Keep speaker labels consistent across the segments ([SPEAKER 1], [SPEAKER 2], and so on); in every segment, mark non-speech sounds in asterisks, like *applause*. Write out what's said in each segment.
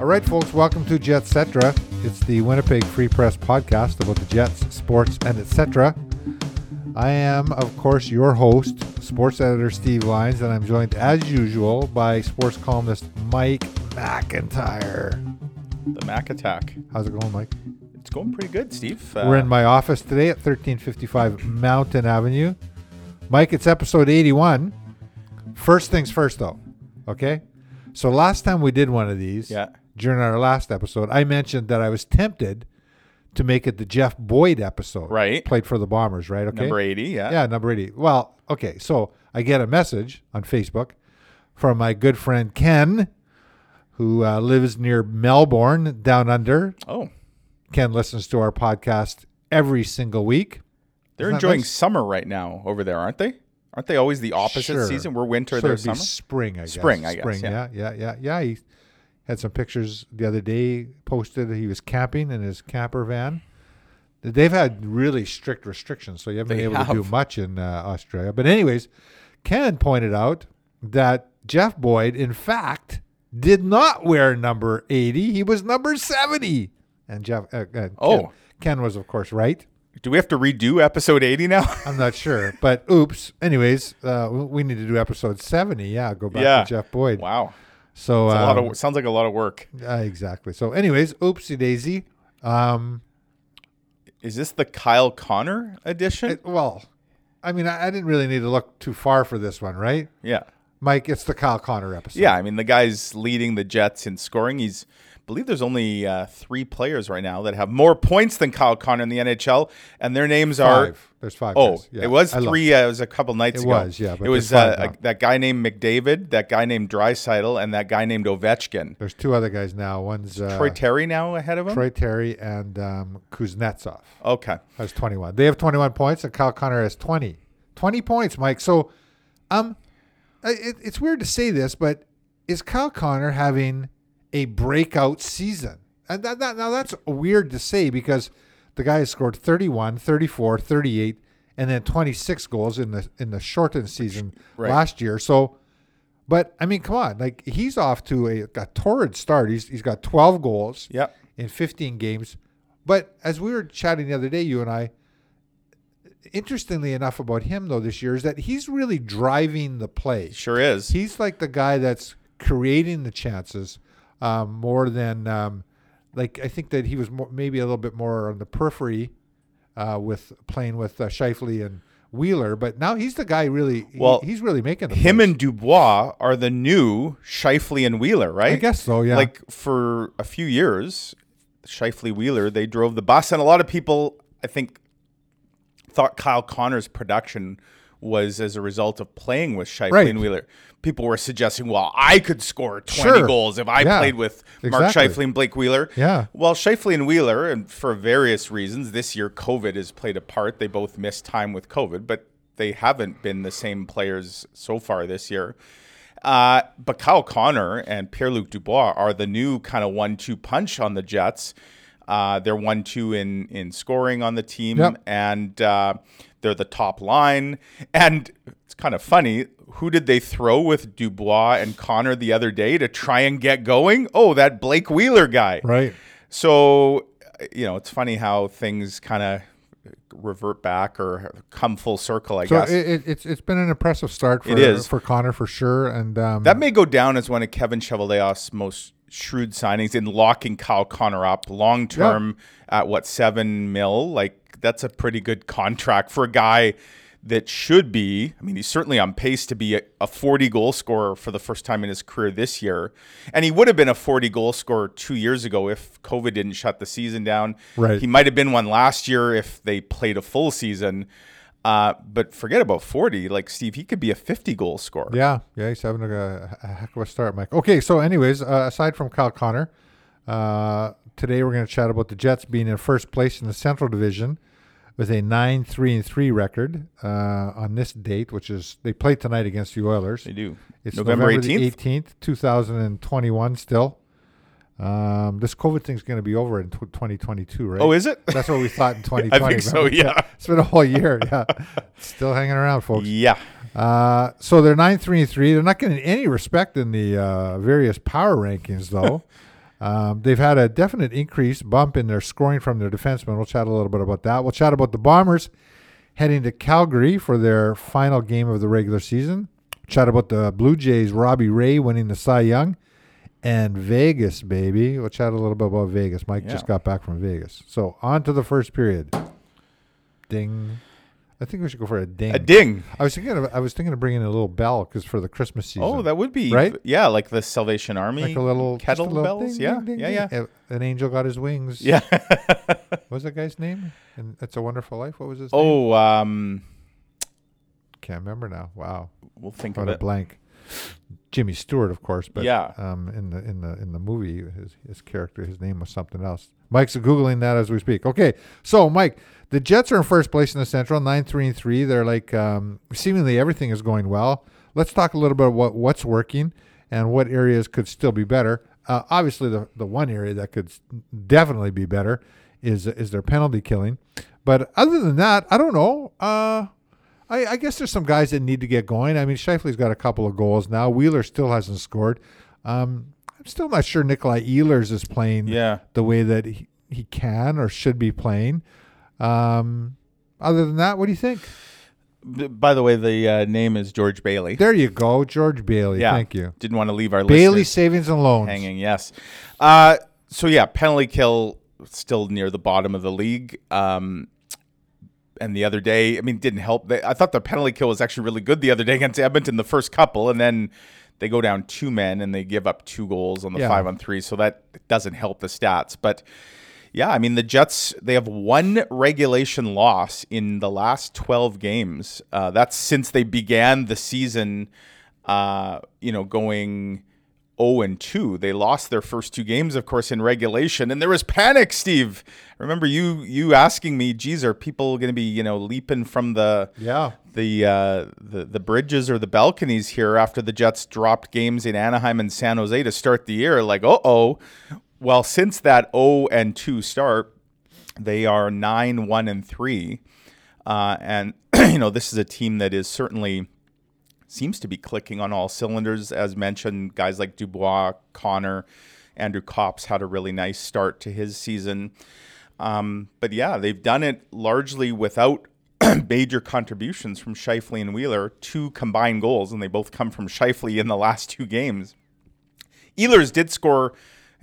[SPEAKER 1] All right, folks, welcome to Jetcetera. It's the Winnipeg Free Press podcast about the Jets, sports, and etc. I am, of course, your host, sports editor Steve Lyons, and I'm joined, as usual, by sports columnist Mike McIntyre.
[SPEAKER 2] The Mac Attack.
[SPEAKER 1] How's it going, Mike?
[SPEAKER 2] It's going pretty good, Steve.
[SPEAKER 1] Uh, We're in my office today at 1355 Mountain Avenue. Mike, it's episode 81. First things first, though. Okay? So last time we did one of these,
[SPEAKER 2] yeah.
[SPEAKER 1] During our last episode, I mentioned that I was tempted to make it the Jeff Boyd episode.
[SPEAKER 2] Right.
[SPEAKER 1] Played for the Bombers, right? Okay.
[SPEAKER 2] Number 80, yeah.
[SPEAKER 1] Yeah, number 80. Well, okay. So I get a message on Facebook from my good friend Ken, who uh, lives near Melbourne, down under.
[SPEAKER 2] Oh,
[SPEAKER 1] Ken listens to our podcast every single week.
[SPEAKER 2] they're
[SPEAKER 1] Isn't
[SPEAKER 2] enjoying
[SPEAKER 1] nice?
[SPEAKER 2] summer right now over there, aren't they? Aren't they always the opposite
[SPEAKER 1] Sure.
[SPEAKER 2] season? We're winter,
[SPEAKER 1] So
[SPEAKER 2] they're summer.
[SPEAKER 1] spring, I guess.
[SPEAKER 2] Spring, I guess,
[SPEAKER 1] Spring,
[SPEAKER 2] yeah.
[SPEAKER 1] yeah, yeah, yeah, yeah. He had some pictures the other day posted. That he was camping in his camper van. They've had really strict restrictions, so you haven't
[SPEAKER 2] They
[SPEAKER 1] been able to do much in uh, Australia. But anyways, Ken pointed out that Jeff Boyd, in fact, did not wear number 80. He was number 70. And Jeff, uh, uh, Ken,
[SPEAKER 2] Oh.
[SPEAKER 1] Ken was, of course, right.
[SPEAKER 2] Do we have to redo episode 80 now? *laughs*
[SPEAKER 1] I'm not sure, but oops. Anyways, uh, we need to do episode 70. Yeah, go back
[SPEAKER 2] Yeah.
[SPEAKER 1] to Jeff Boyd.
[SPEAKER 2] wow.
[SPEAKER 1] So
[SPEAKER 2] It's a lot
[SPEAKER 1] um,
[SPEAKER 2] of, sounds like a lot of work.
[SPEAKER 1] uh, exactly. So, anyways, oopsie daisy. Um,
[SPEAKER 2] Is this the Kyle Connor edition?
[SPEAKER 1] it- well, I mean, I, I didn't really need to look too far for this one, right?
[SPEAKER 2] yeah.
[SPEAKER 1] Mike, it's the Kyle Connor episode.
[SPEAKER 2] Yeah, I mean the guy's leading the Jets in scoring. He's believe there's only uh, three players right now that have more points than Kyle Connor in the NHL, and their names are.
[SPEAKER 1] There's five.
[SPEAKER 2] Oh,
[SPEAKER 1] guys. Yeah,
[SPEAKER 2] it was
[SPEAKER 1] I
[SPEAKER 2] three. Uh, it was a couple nights
[SPEAKER 1] It
[SPEAKER 2] ago.
[SPEAKER 1] It was, yeah,
[SPEAKER 2] it was uh, a, that guy named McDavid, that guy named Draisaitl, and that guy named Ovechkin.
[SPEAKER 1] There's two other guys now. One's uh,
[SPEAKER 2] Troy Terry now ahead of him.
[SPEAKER 1] Troy Terry and um, Kuznetsov
[SPEAKER 2] Okay,
[SPEAKER 1] has 21. They have 21 points, and Kyle Connor has 20. 20 points, Mike. So, um, it, it's weird to say this, but is Kyle Connor having a breakout season? And that, that, now that's weird to say because the guy has scored 31, 34, 38, and then 26 goals in the in the shortened season
[SPEAKER 2] Right.
[SPEAKER 1] last year. So, but I mean, come on, like he's off to a, a torrid start. He's he's got 12 goals
[SPEAKER 2] Yep.
[SPEAKER 1] in 15 games. But as we were chatting the other day, you and I, interestingly enough about him though this year is that he's really driving the play.
[SPEAKER 2] sure is.
[SPEAKER 1] He's like the guy that's creating the chances um, more than um, like I think that he was more, maybe a little bit more on the periphery uh, with playing with uh, Scheifele and Wheeler, but now he's the guy really. he-
[SPEAKER 2] Well,
[SPEAKER 1] he's really making the
[SPEAKER 2] Him
[SPEAKER 1] plays.
[SPEAKER 2] and Dubois are the new Scheifele and Wheeler, right?
[SPEAKER 1] I guess so. Yeah.
[SPEAKER 2] Like for a few years, Scheifele Wheeler, they drove the bus, and a lot of people, I think, thought Kyle Connor's production was as a result of playing with Scheifele
[SPEAKER 1] Right.
[SPEAKER 2] and Wheeler. People were suggesting, well, I could score 20
[SPEAKER 1] Sure.
[SPEAKER 2] goals if I
[SPEAKER 1] Yeah.
[SPEAKER 2] played with Mark
[SPEAKER 1] Exactly.
[SPEAKER 2] Scheifele and Blake Wheeler.
[SPEAKER 1] Yeah.
[SPEAKER 2] Well, Scheifele and Wheeler, and for various reasons, this year COVID has played a part. They both missed time with COVID, but they haven't been the same players so far this year. Uh, but Kyle Connor and Pierre Luc Dubois are the new kind of one two punch on the Jets. Uh, they're one two in, in scoring on the team,
[SPEAKER 1] Yep.
[SPEAKER 2] and uh, they're the top line. And it's kind of funny. Who did they throw with Dubois and Connor the other day to try and get going? Oh, that Blake Wheeler guy.
[SPEAKER 1] right.
[SPEAKER 2] So, you know, it's funny how things kind of revert back or come full circle, I
[SPEAKER 1] So
[SPEAKER 2] guess.
[SPEAKER 1] it, it, it's it's been an impressive start for
[SPEAKER 2] It is.
[SPEAKER 1] for Connor for sure, and um,
[SPEAKER 2] that may go down as one of Kevin Cheveldayoff's most shrewd signings in locking Kyle Connor up long term at what, seven mil? Like, that's a pretty good contract for a guy that should be, I mean, he's certainly on pace to be a, a 40 goal scorer for the first time in his career this year. And he would have been a 40 goal scorer two years ago if COVID didn't shut the season down.
[SPEAKER 1] Right.
[SPEAKER 2] He might have been one last year if they played a full season. Uh, but forget about 40. Like, Steve, he could be a 50 goal scorer.
[SPEAKER 1] Yeah, yeah, he's having a, a heck of a start, Mike. Okay, so anyways, uh, aside from Kyle Connor, uh, today we're going to chat about the Jets being in first place in the Central Division with a nine three and three record uh, on this date, which is they play tonight against the Oilers.
[SPEAKER 2] They do.
[SPEAKER 1] It's
[SPEAKER 2] November
[SPEAKER 1] November
[SPEAKER 2] 18th?
[SPEAKER 1] eighteenth, two thousand and twenty-one. Still, um, this COVID thing's going to be over in tw 2022, right?
[SPEAKER 2] Oh, is it?
[SPEAKER 1] That's what we thought in 2020. *laughs*
[SPEAKER 2] I think so,
[SPEAKER 1] remember?
[SPEAKER 2] yeah.
[SPEAKER 1] It's been a whole year. Yeah, *laughs* still hanging around, folks.
[SPEAKER 2] Yeah.
[SPEAKER 1] Uh, so they're nine three and three. They're not getting any respect in the uh, various power rankings, though. *laughs* Um, they've had a definite increase bump in their scoring from their defensemen. We'll chat a little bit about that. We'll chat about the Bombers heading to Calgary for their final game of the regular season. Chat about the Blue Jays, Robbie Ray winning the Cy Young, and Vegas, baby. We'll chat a little bit about Vegas. Mike
[SPEAKER 2] Yeah.
[SPEAKER 1] just got back from Vegas. So on to the first period. Ding. I think we should go for a ding.
[SPEAKER 2] A ding.
[SPEAKER 1] I was thinking of I was thinking of bringing in a little bell because for the Christmas season.
[SPEAKER 2] Oh, that would be
[SPEAKER 1] Right?
[SPEAKER 2] Yeah, like the Salvation Army
[SPEAKER 1] like a little just a
[SPEAKER 2] kettle
[SPEAKER 1] little
[SPEAKER 2] bells.
[SPEAKER 1] ding,
[SPEAKER 2] yeah,
[SPEAKER 1] ding, ding,
[SPEAKER 2] yeah, yeah,
[SPEAKER 1] An angel got his wings.
[SPEAKER 2] yeah.
[SPEAKER 1] What *laughs* was that guy's name? And It's a Wonderful Life. What was his name?
[SPEAKER 2] oh, um,
[SPEAKER 1] Can't remember now. Wow.
[SPEAKER 2] we'll think of
[SPEAKER 1] a blank. Jimmy Stewart, of course, but
[SPEAKER 2] Yeah.
[SPEAKER 1] um, in the in the in the movie, his his character, his name was something else. Mike's googling that as we speak. Okay, so Mike, the Jets are in first place in the Central, nine three and three. They're like um, seemingly everything is going well. Let's talk a little bit about what's working and what areas could still be better. Uh, obviously, the the one area that could definitely be better is is their penalty killing. But other than that, I don't know. Uh, I, I guess there's some guys that need to get going. I mean, Scheifele's got a couple of goals now. Wheeler still hasn't scored. Um, I'm still not sure Nikolai Ehlers is playing
[SPEAKER 2] Yeah.
[SPEAKER 1] the way that he, he can or should be playing. Um, other than that, what do you think?
[SPEAKER 2] By the way, the uh, name is George Bailey.
[SPEAKER 1] There you go, George Bailey.
[SPEAKER 2] Yeah.
[SPEAKER 1] Thank you.
[SPEAKER 2] Didn't want to leave our
[SPEAKER 1] Bailey Savings and Loans.
[SPEAKER 2] hanging. Yes. Uh, so yeah, penalty kill still near the bottom of the league. Um, and the other day, I mean, didn't help. They, I thought the penalty kill was actually really good the other day against Edmonton, the first couple, and then they go down two men and they give up two goals on the
[SPEAKER 1] Yeah.
[SPEAKER 2] five on three. So that doesn't help the stats. But yeah, I mean, the Jets, they have one regulation loss in the last 12 games. Uh, that's since they began the season, uh, you know, going 0 and 2. They lost their first two games, of course, in regulation, and there was panic, Steve. I remember you you asking me, geez, are people going to be, you know, leaping from the
[SPEAKER 1] Yeah.
[SPEAKER 2] the uh, the the bridges or the balconies here after the Jets dropped games in Anaheim and San Jose to start the year. Like, oh oh. Well, since that 0 and 2 start, they are 9 1 and 3. Uh, and *clears throat* you know, this is a team that is certainly seems to be clicking on all cylinders. As mentioned, guys like Dubois, Connor, Andrew Copp's had a really nice start to his season. Um, but yeah, they've done it largely without *clears throat* major contributions from Scheifele and Wheeler, two combined goals, and they both come from Scheifele in the last two games. Ehlers did score.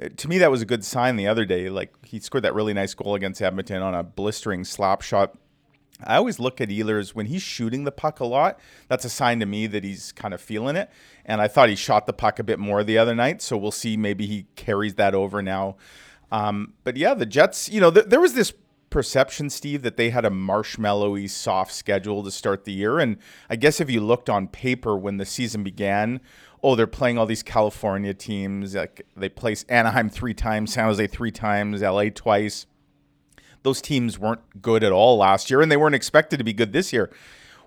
[SPEAKER 2] uh, To me, that was a good sign the other day. Like he scored that really nice goal against Edmonton on a blistering slap shot. I always look at Ehlers when he's shooting the puck a lot. That's a sign to me that he's kind of feeling it. And I thought he shot the puck a bit more the other night. So we'll see. Maybe he carries that over now. Um, but yeah, the Jets, you know, th- there was this perception, Steve, that they had a marshmallowy soft schedule to start the year. And I guess if you looked on paper when the season began, oh, they're playing all these California teams. Like they place Anaheim three times, San Jose three times, LA twice those teams weren't good at all last year, and they weren't expected to be good this year.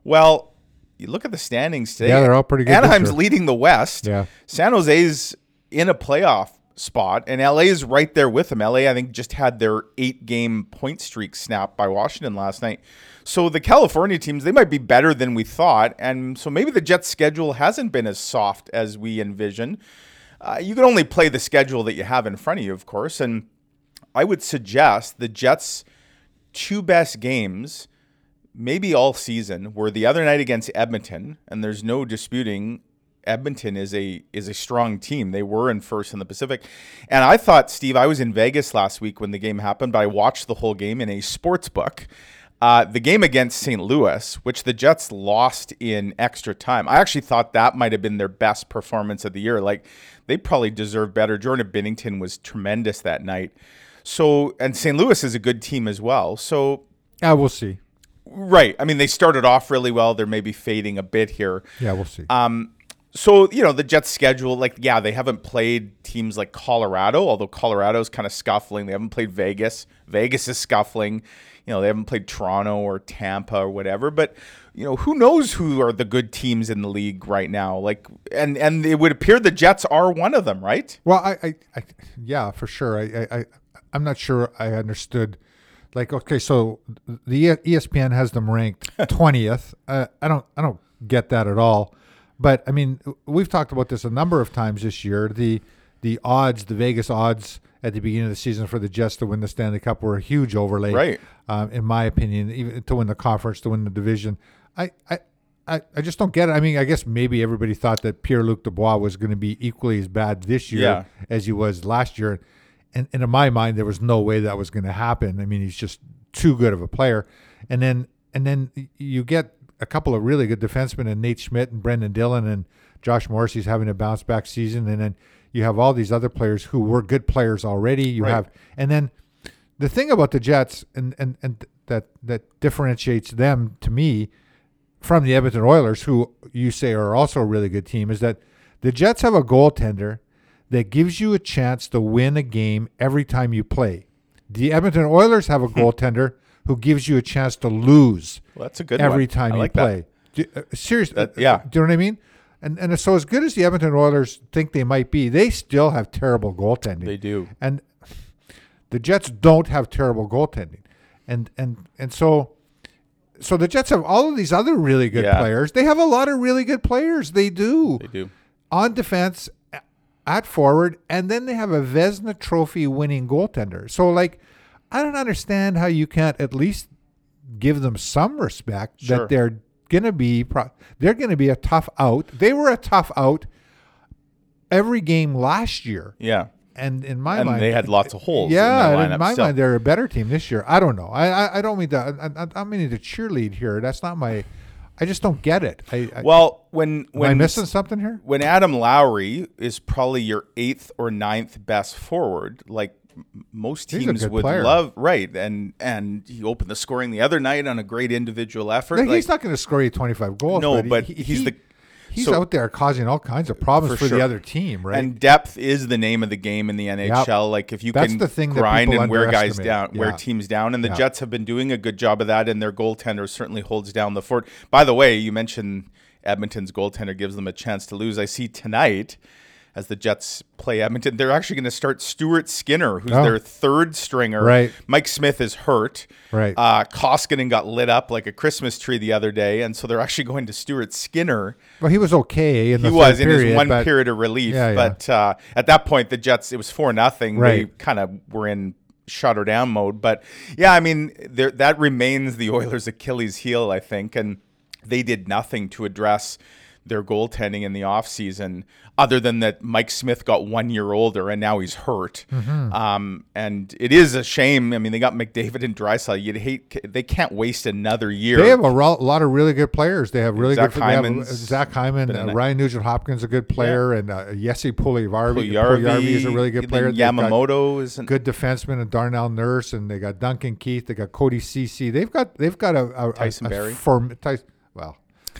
[SPEAKER 2] Well, you look at the standings today.
[SPEAKER 1] Yeah, they're all pretty good
[SPEAKER 2] Anaheim's leading the West.
[SPEAKER 1] Yeah.
[SPEAKER 2] San Jose's in a playoff spot, and LA is right there with them. LA, I think, just had their eight-game point streak snapped by Washington last night. So the California teams, they might be better than we thought, and so maybe the Jets' schedule hasn't been as soft as we envisioned. Uh, you can only play the schedule that you have in front of you, of course, and I would suggest the Jets' two best games, maybe all season, were the other night against Edmonton, and there's no disputing Edmonton is a is a strong team. They were in first in the Pacific, and I thought, Steve, I was in Vegas last week when the game happened, but I watched the whole game in a sports book. Uh, the game against St. Louis, which the Jets lost in extra time, I actually thought that might have been their best performance of the year. Like they probably deserve better. Jordan Binnington was tremendous that night. So, and St. Louis is a good team as well. So,
[SPEAKER 1] Yeah, we'll see.
[SPEAKER 2] right. I mean, they started off really well. They're maybe fading a bit here.
[SPEAKER 1] Yeah, we'll see.
[SPEAKER 2] Um, so you know the Jets' schedule, like yeah, they haven't played teams like Colorado, although Colorado's kind of scuffling. They haven't played Vegas. Vegas is scuffling. You know they haven't played Toronto or Tampa or whatever. But you know who knows who are the good teams in the league right now? Like and and it would appear the Jets are one of them, right?
[SPEAKER 1] Well, I, I, I yeah, for sure. I, I, I, I'm not sure I understood. Like, okay, so the ESPN has them ranked *laughs* twentieth. uh, I don't, I don't get that at all. But I mean, we've talked about this a number of times this year. The the odds, the Vegas odds at the beginning of the season for the Jets to win the Stanley Cup were a huge overlay,
[SPEAKER 2] Right.
[SPEAKER 1] Um, in my opinion, even to win the conference, to win the division. I, I, I, I just don't get it. I mean, I guess maybe everybody thought that Pierre Luc Dubois was going to be equally as bad this year
[SPEAKER 2] Yeah.
[SPEAKER 1] as he was last year. And, and in my mind, there was no way that was going to happen. I mean, he's just too good of a player. And then and then you get a couple of really good defensemen and Nate Schmidt and Brendan Dillon and Josh Morrissey's having a bounce back season. And then you have all these other players who were good players already. You
[SPEAKER 2] Right.
[SPEAKER 1] have and then the thing about the Jets and, and, and that that differentiates them to me from the Edmonton Oilers, who you say are also a really good team, is that the Jets have a goaltender that gives you a chance to win a game every time you play. The Edmonton Oilers have a goaltender who gives you a chance to lose
[SPEAKER 2] Well, that's a good
[SPEAKER 1] every
[SPEAKER 2] one.
[SPEAKER 1] time
[SPEAKER 2] I
[SPEAKER 1] you
[SPEAKER 2] like
[SPEAKER 1] play. Do- uh, seriously,
[SPEAKER 2] That- yeah.
[SPEAKER 1] Do you know what I mean? And and so as good as the Edmonton Oilers think they might be, they still have terrible goaltending.
[SPEAKER 2] They do.
[SPEAKER 1] And the Jets don't have terrible goaltending. And and and so so the Jets have all of these other really good
[SPEAKER 2] Yeah.
[SPEAKER 1] players. They have a lot of really good players. They do.
[SPEAKER 2] They do.
[SPEAKER 1] On defense at forward and then they have a Vezina trophy winning goaltender. So like I don't understand how you can't at least give them some respect
[SPEAKER 2] Sure.
[SPEAKER 1] that they're going to be pro- they're going to be a tough out. They were a tough out every game last year.
[SPEAKER 2] Yeah.
[SPEAKER 1] And in my
[SPEAKER 2] And
[SPEAKER 1] mind,
[SPEAKER 2] they had lots of holes.
[SPEAKER 1] yeah,
[SPEAKER 2] in,
[SPEAKER 1] in my
[SPEAKER 2] still.
[SPEAKER 1] mind, they're a better team this year. I don't know. I I, I don't mean to. I, I, I'm meaning to cheerlead here. That's not my. I just don't get it. I, I,
[SPEAKER 2] Well, when
[SPEAKER 1] am I
[SPEAKER 2] when
[SPEAKER 1] missing something here?
[SPEAKER 2] when Adam Lowry is probably your eighth or ninth best forward, like most teams would
[SPEAKER 1] player.
[SPEAKER 2] love, right? And and he opened the scoring the other night on a great individual effort.
[SPEAKER 1] Like, he's not going to score you 25 goals.
[SPEAKER 2] No,
[SPEAKER 1] but,
[SPEAKER 2] but
[SPEAKER 1] he,
[SPEAKER 2] he's
[SPEAKER 1] he-
[SPEAKER 2] the-
[SPEAKER 1] he's
[SPEAKER 2] so-
[SPEAKER 1] out there causing all kinds of problems
[SPEAKER 2] For
[SPEAKER 1] for,
[SPEAKER 2] sure.
[SPEAKER 1] the other team, right?
[SPEAKER 2] And depth is the name of the game in the NHL. Like if you
[SPEAKER 1] That's
[SPEAKER 2] can
[SPEAKER 1] the thing
[SPEAKER 2] grind and wear guys down, wear teams down, and the
[SPEAKER 1] Yeah.
[SPEAKER 2] Jets have been doing a good job of that, and their goaltender certainly holds down the fort. By the way, you mentioned Edmonton's goaltender gives them a chance to lose. I see tonight. As the Jets play Edmonton, they're actually going to start Stuart Skinner, who's
[SPEAKER 1] Oh.
[SPEAKER 2] their third stringer.
[SPEAKER 1] Right.
[SPEAKER 2] Mike Smith is hurt.
[SPEAKER 1] Right.
[SPEAKER 2] Uh, Koskinen got lit up like a Christmas tree the other day, and so they're actually going to Stuart Skinner,
[SPEAKER 1] well, he was okay in the
[SPEAKER 2] he was
[SPEAKER 1] third
[SPEAKER 2] in
[SPEAKER 1] period,
[SPEAKER 2] his one
[SPEAKER 1] but-
[SPEAKER 2] period of relief,
[SPEAKER 1] Yeah, yeah.
[SPEAKER 2] but uh, at that point the Jets it was four nothing. They kind of were in shut her down mode. But yeah, I mean there that remains the Oilers' Achilles heel, I think, and they did nothing to address their goaltending in the offseason other than that Mike Smith got one year older and now he's hurt.
[SPEAKER 1] Mm-hmm.
[SPEAKER 2] Um, and it is a shame. I mean, they got McDavid and Draisaitl. You'd hate they can't waste another year.
[SPEAKER 1] They have a ro- lot of really good players. They have really
[SPEAKER 2] Zach
[SPEAKER 1] good. They have, uh, Zach Hyman, uh. Ryan Nugent Hopkins, a good player, and uh, Jesse.
[SPEAKER 2] Puljujarvi,
[SPEAKER 1] Puljujärvi is a really good player.
[SPEAKER 2] then
[SPEAKER 1] They've got
[SPEAKER 2] Yamamoto is an,
[SPEAKER 1] good defenseman and Darnell Nurse, and they got Duncan Keith. They got Cody Ceci. They've got they've got a, a
[SPEAKER 2] Tyson
[SPEAKER 1] a, a
[SPEAKER 2] Barrie.
[SPEAKER 1] form, Tyson, well,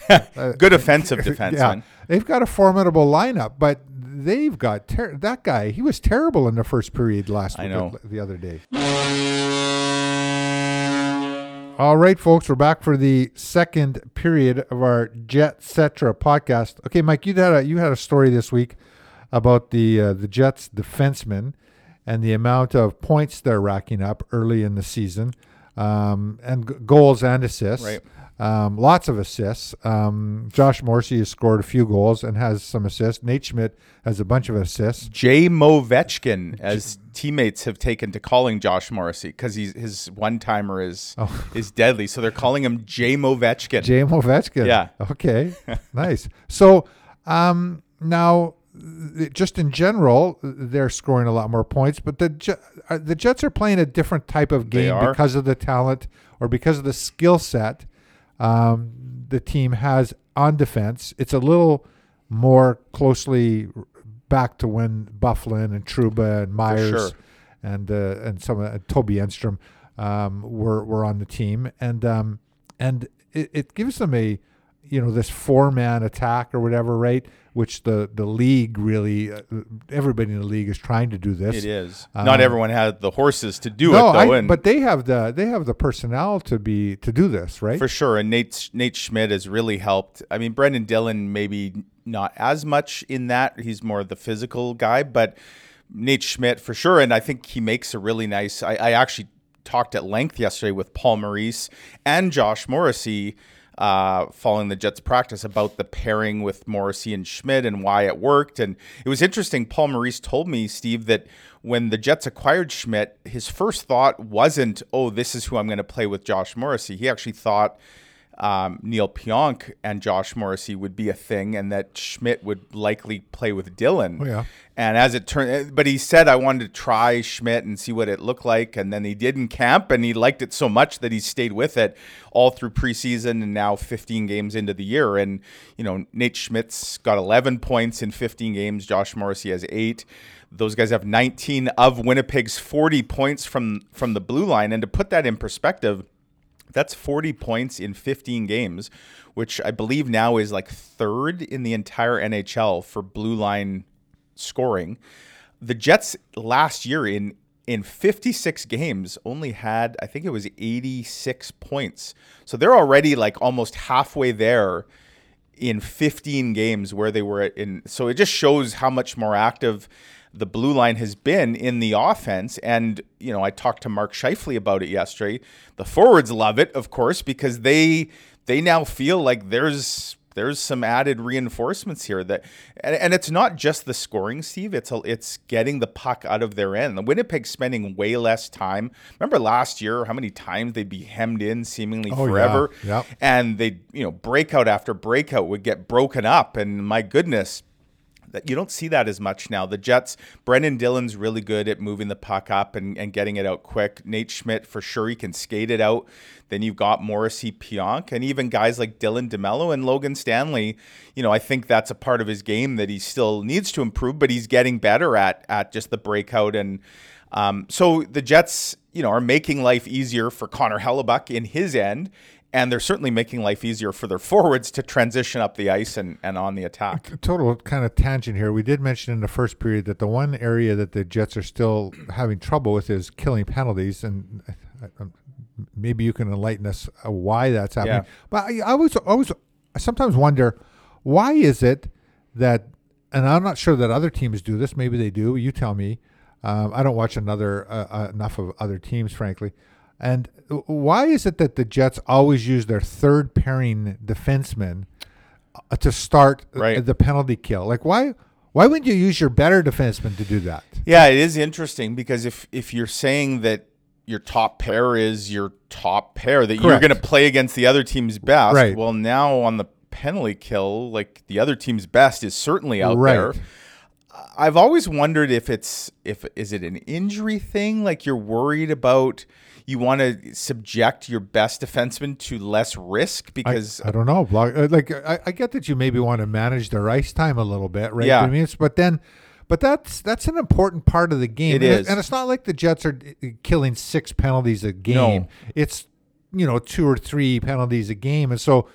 [SPEAKER 1] *laughs*
[SPEAKER 2] good offensive defenseman.
[SPEAKER 1] yeah, they've got a formidable lineup, but they've got ter- that guy. He was terrible in the first period last
[SPEAKER 2] I
[SPEAKER 1] week, the other day. All right, folks, we're back for the second period of our Jetcetera podcast. Okay, Mike, you had a you had a story this week about the uh, the Jets defensemen and the amount of points they're racking up early in the season, um, and g- goals and assists.
[SPEAKER 2] Right.
[SPEAKER 1] Um, lots of assists. Um, Josh Morrissey has scored a few goals and has some assists. Nate Schmidt has a bunch of assists.
[SPEAKER 2] Jay Movechkin, as teammates have taken to calling Josh Morrissey because he's his one timer is
[SPEAKER 1] Oh.
[SPEAKER 2] is deadly. So they're calling him Jay Movechkin.
[SPEAKER 1] Jay Ovechkin.
[SPEAKER 2] Yeah.
[SPEAKER 1] Okay. *laughs* nice. So um, now, just in general, they're scoring a lot more points, but the uh, the Jets are playing a different type of game because of the talent or because of the skill set um, the team has on defense. It's a little more closely back to when Byfuglien and Trouba and Myers
[SPEAKER 2] sure.
[SPEAKER 1] and uh, and some uh, Toby Enstrom um, were were on the team, and um, and it, it gives them a you know this four man attack or whatever, right? Which the the league really uh, everybody in the league is trying to do this.
[SPEAKER 2] It is.
[SPEAKER 1] Um,
[SPEAKER 2] Not everyone had the horses to do
[SPEAKER 1] no,
[SPEAKER 2] it though,
[SPEAKER 1] I,
[SPEAKER 2] and
[SPEAKER 1] but they have the they have the personnel to be to do this, right?
[SPEAKER 2] for sure. And Nate Nate Schmidt has really helped. I mean, Brendan Dillon maybe not as much in that. He's more the physical guy, but Nate Schmidt for sure. And I think he makes a really nice. I, I actually talked at length yesterday with Paul Maurice and Josh Morrissey uh, following the Jets practice about the pairing with Morrissey and Schmidt and why it worked. And it was interesting. Paul Maurice told me, Steve, that when the Jets acquired Schmidt, his first thought wasn't, oh, this is who I'm going to play with Josh Morrissey. He actually thought um, Neil Pionk and Josh Morrissey would be a thing, and that Schmidt would likely play with Dillon.
[SPEAKER 1] Oh, yeah.
[SPEAKER 2] And as it turned, but he said I wanted to try Schmidt and see what it looked like, and then he did in camp, and he liked it so much that he stayed with it all through preseason and now 15 games into the year. And you know, Nate Schmidt's got 11 points in 15 games. Josh Morrissey has eight. Those guys have 19 of Winnipeg's 40 points from from the blue line, and to put that in perspective that's 40 points in 15 games, which I believe now is like third in the entire NHL for blue line scoring. The Jets last year in in 56 games only had I think it was 86 points. So they're already like almost halfway there in 15 games where they were in so it just shows how much more active the blue line has been in the offense. And, you know, I talked to Mark Scheifele about it yesterday. The forwards love it, of course, because they they now feel like there's there's some added reinforcements here that and, and it's not just the scoring steve it's a, it's getting the puck out of their end the winnipeg spending way less time remember last year how many times they'd be hemmed in seemingly
[SPEAKER 1] Oh, yeah.
[SPEAKER 2] forever
[SPEAKER 1] Yep.
[SPEAKER 2] and they you know breakout after breakout would get broken up and my goodness that you don't see that as much now. The Jets, Brendan Dillon's really good at moving the puck up and, and getting it out quick. Nate Schmidt, for sure, he can skate it out. Then you've got Morrissey Pionk and even guys like Dylan DeMello and Logan Stanley. You know, I think that's a part of his game that he still needs to improve, but he's getting better at at just the breakout. And um, so the Jets, you know, are making life easier for Connor Hellebuyck in his end. And they're certainly making life easier for their *laughs* forwards to transition up the ice and, and on the attack.
[SPEAKER 1] total kind of tangent here. We did mention in the first period that the one area that the Jets are still having trouble with is killing penalties, and I- maybe you can enlighten us uh, why that's happening.
[SPEAKER 2] Yeah.
[SPEAKER 1] But I, I always, always, I sometimes wonder why is it that, and I'm not sure that other teams do this. Maybe they do. You tell me. Um, I don't watch another uh, uh, enough of other teams, frankly. And why is it that the Jets always use their third pairing defenseman uh, to start uh,
[SPEAKER 2] Right.
[SPEAKER 1] the penalty kill? Like why? Why wouldn't you use your better defenseman to do that?
[SPEAKER 2] Yeah, it is interesting because if if you're saying that your top pair is your top pair that you're going to play against the other team's best,
[SPEAKER 1] Right.
[SPEAKER 2] well now on the penalty kill, like the other team's best is certainly out
[SPEAKER 1] Right.
[SPEAKER 2] there. I've always wondered if it's if is it an injury thing like you're worried about you want to subject your best defenseman to less risk because
[SPEAKER 1] I don't know. Uh, Like I, I get that you maybe want to manage their ice time a little bit, right?
[SPEAKER 2] Yeah.
[SPEAKER 1] I mean, but then, but that's that's an important part of the game.
[SPEAKER 2] It
[SPEAKER 1] and
[SPEAKER 2] is.
[SPEAKER 1] and it's not like the Jets are uh, killing six penalties a game.
[SPEAKER 2] No.
[SPEAKER 1] It's you know two or three penalties a game, and so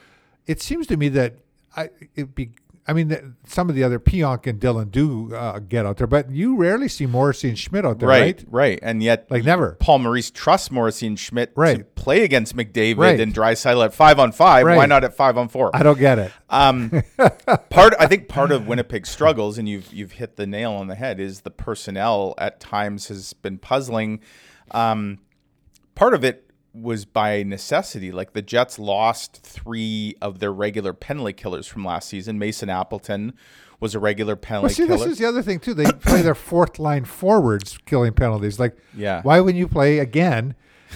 [SPEAKER 1] it seems to me that I it be. I mean, some of the other Pionk and Dillon do uh, get out there, but you rarely see Morrissey and Schmidt out there, right?
[SPEAKER 2] right, right, and yet
[SPEAKER 1] Like never.
[SPEAKER 2] Paul Maurice trusts Morrissey and Schmidt to play against McDavid
[SPEAKER 1] Right.
[SPEAKER 2] and Draisaitl at five on five. Why not at five on four?
[SPEAKER 1] I don't get it.
[SPEAKER 2] Um, *laughs* part I think part of Winnipeg's struggles, and you've you've hit the nail on the head, is the personnel at times has been puzzling. Um, part of it was by necessity. Like the Jets lost three of their regular penalty killers from last season. Mason Appleton was a regular penalty
[SPEAKER 1] Well, see,
[SPEAKER 2] killer.
[SPEAKER 1] this is the other thing too. They play their fourth line forwards killing penalties. Like,
[SPEAKER 2] Yeah.
[SPEAKER 1] why wouldn't you play again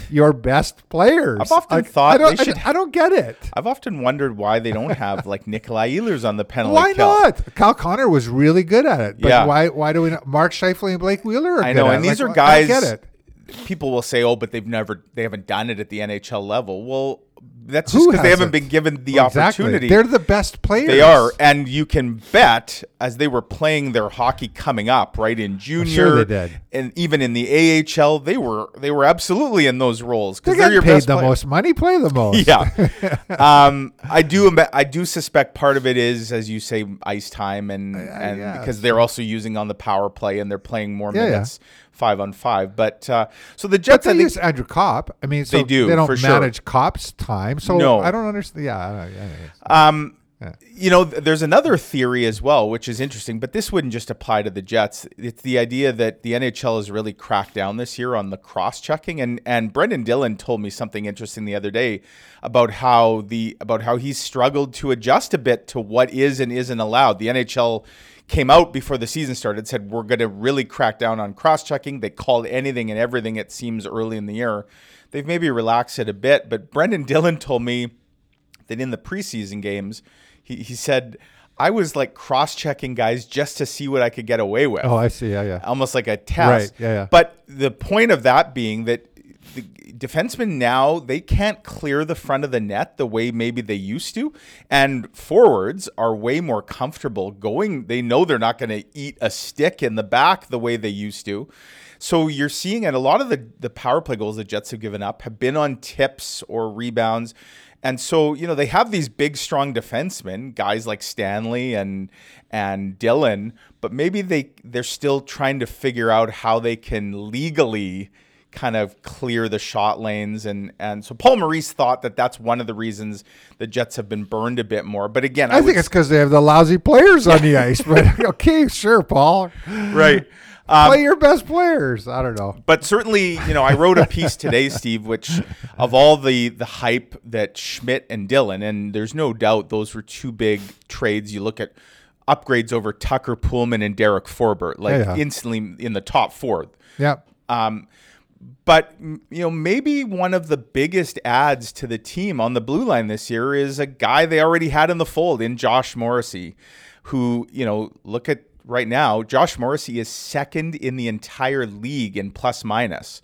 [SPEAKER 1] your best players?
[SPEAKER 2] I've often
[SPEAKER 1] Like,
[SPEAKER 2] thought
[SPEAKER 1] I don't,
[SPEAKER 2] they should-
[SPEAKER 1] I, I don't get it.
[SPEAKER 2] I've often wondered why they don't have like Nikolai Ehlers on the penalty
[SPEAKER 1] Why
[SPEAKER 2] kill.
[SPEAKER 1] not? Kyle Connor was really good at it. But
[SPEAKER 2] Yeah.
[SPEAKER 1] why? Why do we? Not, Mark Scheifele and Blake Wheeler are
[SPEAKER 2] I know, and these
[SPEAKER 1] Like,
[SPEAKER 2] are guys.
[SPEAKER 1] I get it.
[SPEAKER 2] People will say, "Oh, but they've never, they haven't done it at the NHL level." Well, that's just because they haven't been given the
[SPEAKER 1] Exactly.
[SPEAKER 2] opportunity.
[SPEAKER 1] They're the best players.
[SPEAKER 2] They are, and you can bet as they were playing their hockey coming up, right in junior,
[SPEAKER 1] sure they did.
[SPEAKER 2] and even in the AHL, they were they were absolutely in those roles
[SPEAKER 1] They're
[SPEAKER 2] because they're,
[SPEAKER 1] getting
[SPEAKER 2] your
[SPEAKER 1] paid the
[SPEAKER 2] player.
[SPEAKER 1] most money. Play the *laughs* most.
[SPEAKER 2] Yeah, *laughs* um, I do. I do suspect part of it is, as you say, ice time, and and
[SPEAKER 1] yeah,
[SPEAKER 2] because they're also using on the power play and they're playing more
[SPEAKER 1] Yeah, yeah.
[SPEAKER 2] Five on five. But uh, so the
[SPEAKER 1] But
[SPEAKER 2] Jets, I
[SPEAKER 1] they
[SPEAKER 2] think,
[SPEAKER 1] use Andrew Copp. I mean, so
[SPEAKER 2] They do,
[SPEAKER 1] They don't
[SPEAKER 2] sure.
[SPEAKER 1] manage Copp's time. So
[SPEAKER 2] No.
[SPEAKER 1] I don't understand. Yeah. I don't, yeah, yeah.
[SPEAKER 2] Um, You know, th- there's another theory as well, which is interesting, but this wouldn't just apply to the Jets. It's the idea that the NHL has really cracked down this year on the cross checking, and and Brendan Dillon told me something interesting the other day about how the about how he's struggled to adjust a bit to what is and isn't allowed. The NHL came out before the season started said we're going to really crack down on cross checking. They called anything and everything it seems early in the year. They've maybe relaxed it a bit, but Brendan Dillon told me that in the preseason games he, he said I was like cross checking guys just to see what I could get away with.
[SPEAKER 1] Oh, I see. Yeah, yeah.
[SPEAKER 2] Almost like a test.
[SPEAKER 1] Right, yeah, yeah.
[SPEAKER 2] But the point of that being that the defensemen now they can't clear the front of the net the way maybe they used to. And forwards are way more comfortable going. They know they're not going to eat a stick in the back the way they used to. So you're seeing and a lot of the the power play goals the jets have given up have been on tips or rebounds. And so, you know, they have these big, strong defensemen, guys like Stanley and and Dillon but maybe they they're still trying to figure out how they can legally kind of clear the shot lanes and and so Paul Maurice thought that that's one of the reasons the Jets have been burned a bit more. But again,
[SPEAKER 1] I, I think it's because they have the lousy players on the ice. But *laughs* okay, sure, Paul.
[SPEAKER 2] Right. *laughs*
[SPEAKER 1] Um, Play your best players. I don't know.
[SPEAKER 2] But certainly, you know, I wrote a piece today, *laughs* Steve, which of all the the hype that Schmidt and Dillon, and there's no doubt those were two big trades. You look at upgrades over Tucker Poolman and Derek Forbort, like
[SPEAKER 1] Yeah, yeah.
[SPEAKER 2] instantly in the top four.
[SPEAKER 1] Yeah.
[SPEAKER 2] Um, but you know, maybe one of the biggest adds to the team on the blue line this year is a guy they already had in the fold in Josh Morrissey, who you know, look at right now. Josh Morrissey is second in the entire league in plus minus.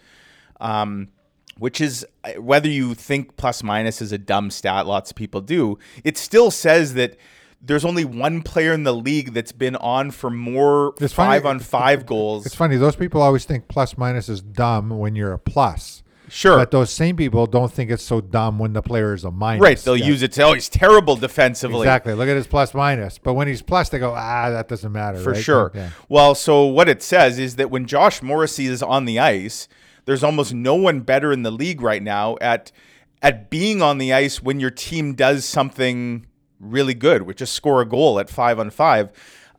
[SPEAKER 2] Um, which is uh, whether you think plus minus is a dumb stat, lots of people do. It still says that there's only one player in the league that's been on for more
[SPEAKER 1] It's funny-
[SPEAKER 2] five on five goals.
[SPEAKER 1] It's funny. Those people always think plus minus is dumb when you're a plus.
[SPEAKER 2] Sure.
[SPEAKER 1] But those same people don't think it's so dumb when the player is a minus.
[SPEAKER 2] Right, they'll
[SPEAKER 1] Yeah.
[SPEAKER 2] use it to oh he's terrible defensively.
[SPEAKER 1] Exactly. Look at his plus minus. But when he's plus, they go, ah, that doesn't matter.
[SPEAKER 2] For
[SPEAKER 1] right?
[SPEAKER 2] sure.
[SPEAKER 1] Yeah.
[SPEAKER 2] Well, so what it says is that when Josh Morrissey is on the ice, there's almost no one better in the league right now at at being on the ice when your team does something really good, which is score a goal at five on five.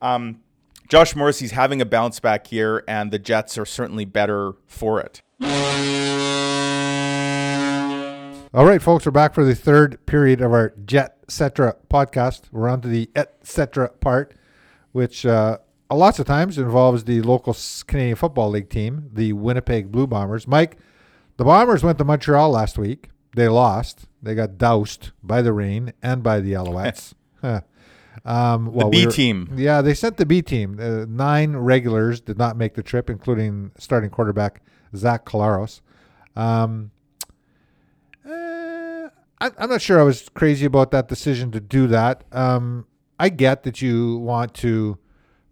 [SPEAKER 2] Um, Josh Morrissey's having a bounce back here, and the Jets are certainly better for it.
[SPEAKER 1] All right, folks, we're back for the third period of our Jetcetera podcast. We're on to the et cetera part, which uh, lots of times involves the local Canadian Football League team, the Winnipeg Blue Bombers. Mike, the Bombers went to Montreal last week. They lost. They got doused by the rain and by the Alouettes. *laughs* *laughs* Um, well,
[SPEAKER 2] B
[SPEAKER 1] we were-
[SPEAKER 2] team.
[SPEAKER 1] Yeah, they sent the B team. Uh, nine regulars did not make the trip, including starting quarterback Zach Collaros. Um, uh, I, I'm not sure I was crazy about that decision to do that. Um, I get that you want to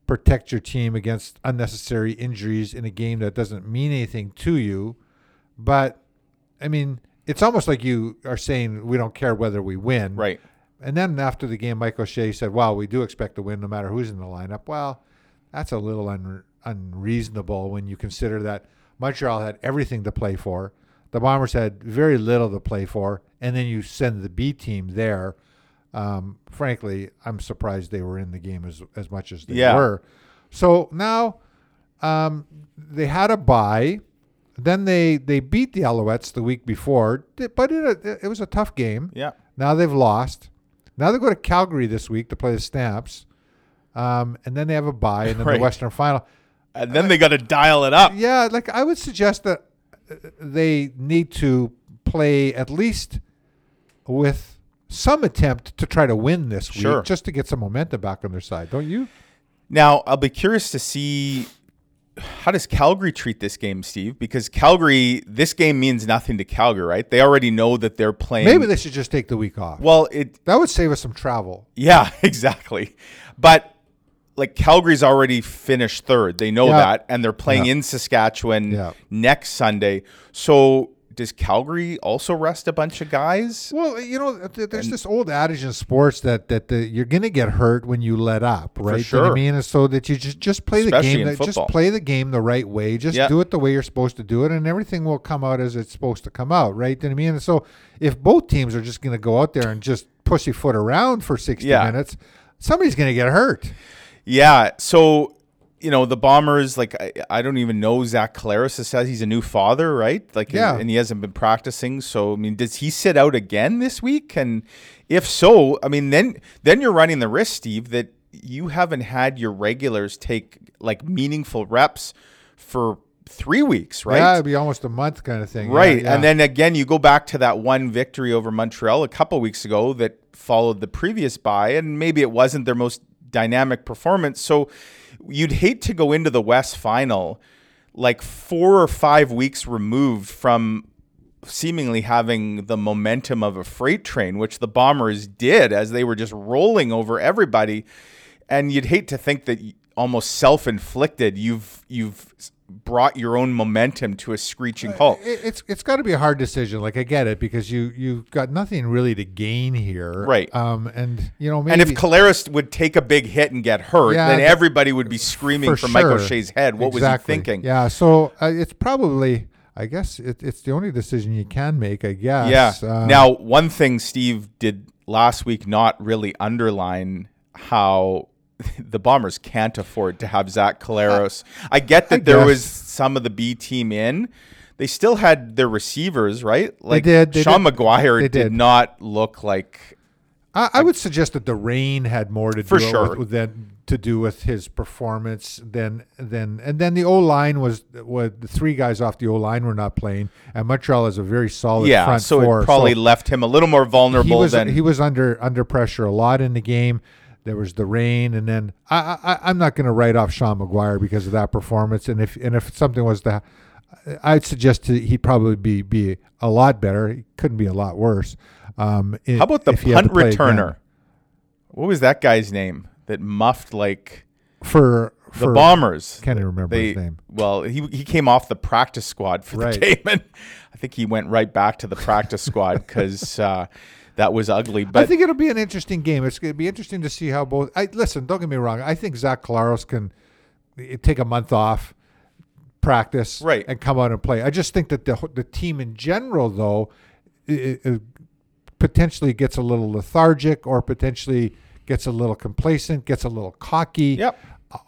[SPEAKER 1] protect your team against unnecessary injuries in a game that doesn't mean anything to you, but I mean, it's almost like you are saying we don't care whether we win.
[SPEAKER 2] Right.
[SPEAKER 1] And then after the game, Mike O'Shea said, "Well, we do expect to win no matter who's in the lineup." Well, that's a little un- unreasonable when you consider that Montreal had everything to play for, the Bombers had very little to play for, and then you send the B team there. Um, frankly, I'm surprised they were in the game as as much as they
[SPEAKER 2] Yeah.
[SPEAKER 1] were. So now um, they had a bye. Then they, they beat the Alouettes the week before, but it, it was a tough game.
[SPEAKER 2] Yeah.
[SPEAKER 1] Now they've lost. Now they go to Calgary this week to play the Stamps. Um, and then they have a bye and then
[SPEAKER 2] Right.
[SPEAKER 1] the Western Final.
[SPEAKER 2] And then they got to dial it up.
[SPEAKER 1] Yeah, like I would suggest that uh, they need to play at least with some attempt to try to win this week
[SPEAKER 2] Sure.
[SPEAKER 1] just to get some momentum back on their side, don't you?
[SPEAKER 2] Now, I'll be curious to see how does Calgary treat this game, Steve? Because Calgary, this game means nothing to Calgary, right? They already know that they're playing.
[SPEAKER 1] Maybe they should just take the week off.
[SPEAKER 2] well, it
[SPEAKER 1] that would save us some travel.
[SPEAKER 2] yeah, *laughs* exactly. But like Calgary's already finished third. They know
[SPEAKER 1] Yeah.
[SPEAKER 2] that and they're playing
[SPEAKER 1] Yeah.
[SPEAKER 2] in Saskatchewan
[SPEAKER 1] Yeah.
[SPEAKER 2] next Sunday. So, does Calgary also rest a bunch of guys?
[SPEAKER 1] Well, you know, th- there's this old adage in sports that that the, you're going to get hurt when you let up, right? You know I mean, and so that you just just play the game, that- just play the game the right way, just
[SPEAKER 2] Yeah.
[SPEAKER 1] do it the way you're supposed to do it, and everything will come out as it's supposed to come out, right? You know I mean, and so if both teams are just going to go out there and just pussyfoot around for 60
[SPEAKER 2] Yeah.
[SPEAKER 1] minutes, somebody's going to get hurt.
[SPEAKER 2] Yeah. So, you know, the Bombers, like, I, I don't even know Zach Collaros says he's a new father, right? Like,
[SPEAKER 1] Yeah.
[SPEAKER 2] and he hasn't been practicing. So, I mean, does he sit out again this week? And if so, I mean, then then you're running the risk, Steve, that you haven't had your regulars take like meaningful reps for three weeks, right?
[SPEAKER 1] Yeah, it'd be almost a month kind of thing. Yeah,
[SPEAKER 2] Right.
[SPEAKER 1] yeah.
[SPEAKER 2] And then again, you go back to that one victory over Montreal a couple weeks ago that followed the previous bye, and maybe it wasn't their most dynamic performance. So you'd hate to go into the West final like four or five weeks removed from seemingly having the momentum of a freight train, which the Bombers did as they were just rolling over everybody. And you'd hate to think that almost self-inflicted you've you've brought your own momentum to a screeching halt.
[SPEAKER 1] It- it's it's got to be a hard decision. Like I get it because you you've got nothing really to gain here,
[SPEAKER 2] Right.
[SPEAKER 1] Um, and you know maybe
[SPEAKER 2] And if Collaros would take a big hit and get hurt,
[SPEAKER 1] Yeah,
[SPEAKER 2] then everybody would be screaming
[SPEAKER 1] for
[SPEAKER 2] from Michael
[SPEAKER 1] sure.
[SPEAKER 2] Shea's head. What
[SPEAKER 1] Exactly.
[SPEAKER 2] was he thinking?
[SPEAKER 1] Yeah, so uh, it's probably I guess it, it's the only decision you can make. I guess.
[SPEAKER 2] Yeah.
[SPEAKER 1] Uh,
[SPEAKER 2] now, one thing Steve did last week not really underline how the Bombers can't afford to have Zach Collaros. I get that
[SPEAKER 1] I
[SPEAKER 2] there
[SPEAKER 1] guess.
[SPEAKER 2] was some of the B team in. They still had their receivers, right? Like
[SPEAKER 1] did, they
[SPEAKER 2] Sean
[SPEAKER 1] did.
[SPEAKER 2] McGuire
[SPEAKER 1] They
[SPEAKER 2] did.
[SPEAKER 1] did.
[SPEAKER 2] not look like
[SPEAKER 1] I, I would suggest that the rain had more to
[SPEAKER 2] For
[SPEAKER 1] do
[SPEAKER 2] sure.
[SPEAKER 1] with, with than to do with his performance than than and then the O line was was the three guys off the O line were not playing and Montreal is a very solid
[SPEAKER 2] yeah.
[SPEAKER 1] front
[SPEAKER 2] So
[SPEAKER 1] four.
[SPEAKER 2] it probably
[SPEAKER 1] so
[SPEAKER 2] left him a little more vulnerable
[SPEAKER 1] he was
[SPEAKER 2] than
[SPEAKER 1] he was under under pressure a lot in the game. There was the rain, and then I, I I'm not going to write off Sean McGuire because of that performance. And if and if something was to, I'd suggest to, he'd probably be be a lot better. He couldn't be a lot worse. Um,
[SPEAKER 2] How about the
[SPEAKER 1] if he had to
[SPEAKER 2] punt
[SPEAKER 1] play again.
[SPEAKER 2] returner? What was that guy's name that muffed like
[SPEAKER 1] for
[SPEAKER 2] the Bombers?
[SPEAKER 1] Can't even remember
[SPEAKER 2] They,
[SPEAKER 1] his name.
[SPEAKER 2] Well, he he came off the practice squad for the
[SPEAKER 1] Right.
[SPEAKER 2] game, and I think he went right back to the practice squad *laughs* because uh, that was ugly. But I
[SPEAKER 1] think it'll be an interesting game. It's going to be interesting to see how both. I listen. Don't get me wrong. I think Zach Collaros can eh, take a month off, practice,
[SPEAKER 2] Right.
[SPEAKER 1] and come out and play. I just think that the the team in general, though, i i potentially gets a little lethargic, or potentially gets a little complacent, gets a little cocky.
[SPEAKER 2] Yep.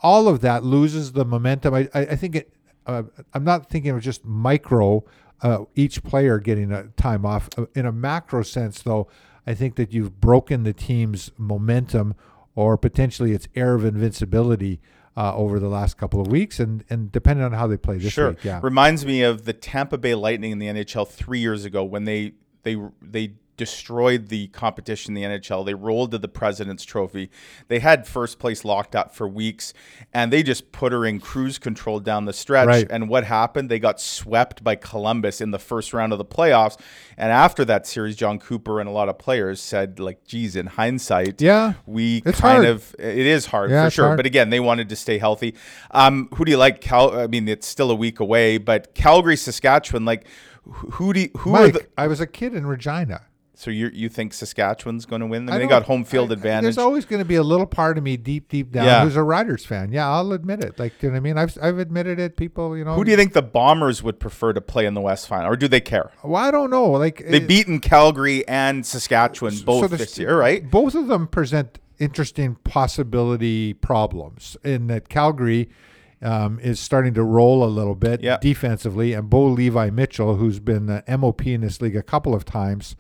[SPEAKER 1] All of that loses the momentum. I I, I think it. Uh, I'm not thinking of just micro. Uh, each player getting a time off. Uh, In a macro sense, though, I think that you've broken the team's momentum or potentially its air of invincibility uh, over the last couple of weeks, and and depending on how they play this
[SPEAKER 2] sure,
[SPEAKER 1] week, yeah.
[SPEAKER 2] reminds me of the Tampa Bay Lightning in the NHL three years ago when they they they destroyed the competition in the NHL. They rolled to the President's Trophy. They had first place locked up for weeks, and they just put her in cruise control down the stretch.
[SPEAKER 1] Right.
[SPEAKER 2] And what happened? They got swept by Columbus in the first round of the playoffs. And after that series, Jon Cooper and a lot of players said, like, geez, in hindsight,
[SPEAKER 1] Yeah,
[SPEAKER 2] we kind
[SPEAKER 1] hard.
[SPEAKER 2] of it is hard
[SPEAKER 1] Yeah,
[SPEAKER 2] for sure.
[SPEAKER 1] hard.
[SPEAKER 2] But again, they wanted to stay healthy. Um, who do you like? Cal? I mean, it's still a week away, but Calgary, Saskatchewan. Like, who do you, who
[SPEAKER 1] Mike.
[SPEAKER 2] the?
[SPEAKER 1] I was a kid in Regina.
[SPEAKER 2] So you you think Saskatchewan's going to win? I
[SPEAKER 1] I
[SPEAKER 2] mean, they got home field
[SPEAKER 1] I-
[SPEAKER 2] advantage.
[SPEAKER 1] There's always going to be a little part of me deep, deep down
[SPEAKER 2] Yeah.
[SPEAKER 1] who's a Riders fan. Yeah, I'll admit it. Like, do you know what I mean? I've I've admitted it. People, you know.
[SPEAKER 2] who do you think the Bombers would prefer to play in the West Final, or do they care?
[SPEAKER 1] Well, I don't know. Like
[SPEAKER 2] They've
[SPEAKER 1] uh,
[SPEAKER 2] beaten Calgary and Saskatchewan both this year, right?
[SPEAKER 1] Both of them present interesting possibility problems in that Calgary um, is starting to roll a little bit
[SPEAKER 2] Yeah.
[SPEAKER 1] defensively, and Bo Levi Mitchell, who's been MOP in this league a couple of times,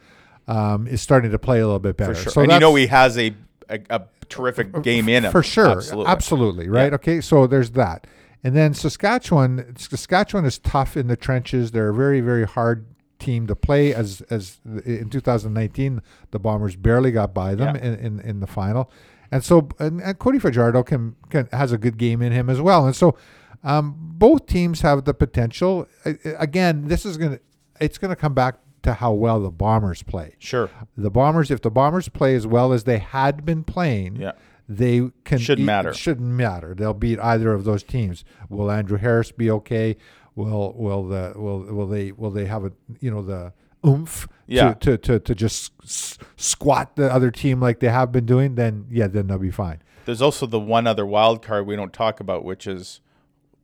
[SPEAKER 1] um, is starting to play a little bit better.
[SPEAKER 2] Sure.
[SPEAKER 1] So
[SPEAKER 2] and you know he has a a, a terrific game in him
[SPEAKER 1] for sure,
[SPEAKER 2] Absolutely.
[SPEAKER 1] absolutely, right?
[SPEAKER 2] Yeah.
[SPEAKER 1] Okay, so there's that, and then Saskatchewan. Saskatchewan is tough in the trenches. They're a very, very hard team to play. As as in 2019, the Bombers barely got by them
[SPEAKER 2] Yeah.
[SPEAKER 1] in, in in the final, and so and, and Cody Fajardo can, can has a good game in him as well, and so. Um, both teams have the potential. Uh, Again, this is gonna. It's gonna come back to how well the Bombers play.
[SPEAKER 2] Sure.
[SPEAKER 1] The Bombers, if the Bombers play as well as they had been playing,
[SPEAKER 2] Yeah.
[SPEAKER 1] they can
[SPEAKER 2] Shouldn't matter.
[SPEAKER 1] Shouldn't matter. They'll beat either of those teams. Will Andrew Harris be okay? Will will the will will they will they have a you know the oomph
[SPEAKER 2] Yeah.
[SPEAKER 1] to, to, to, to just s- squat the other team like they have been doing? Then yeah, then they'll be fine.
[SPEAKER 2] There's also the one other wild card we don't talk about, which is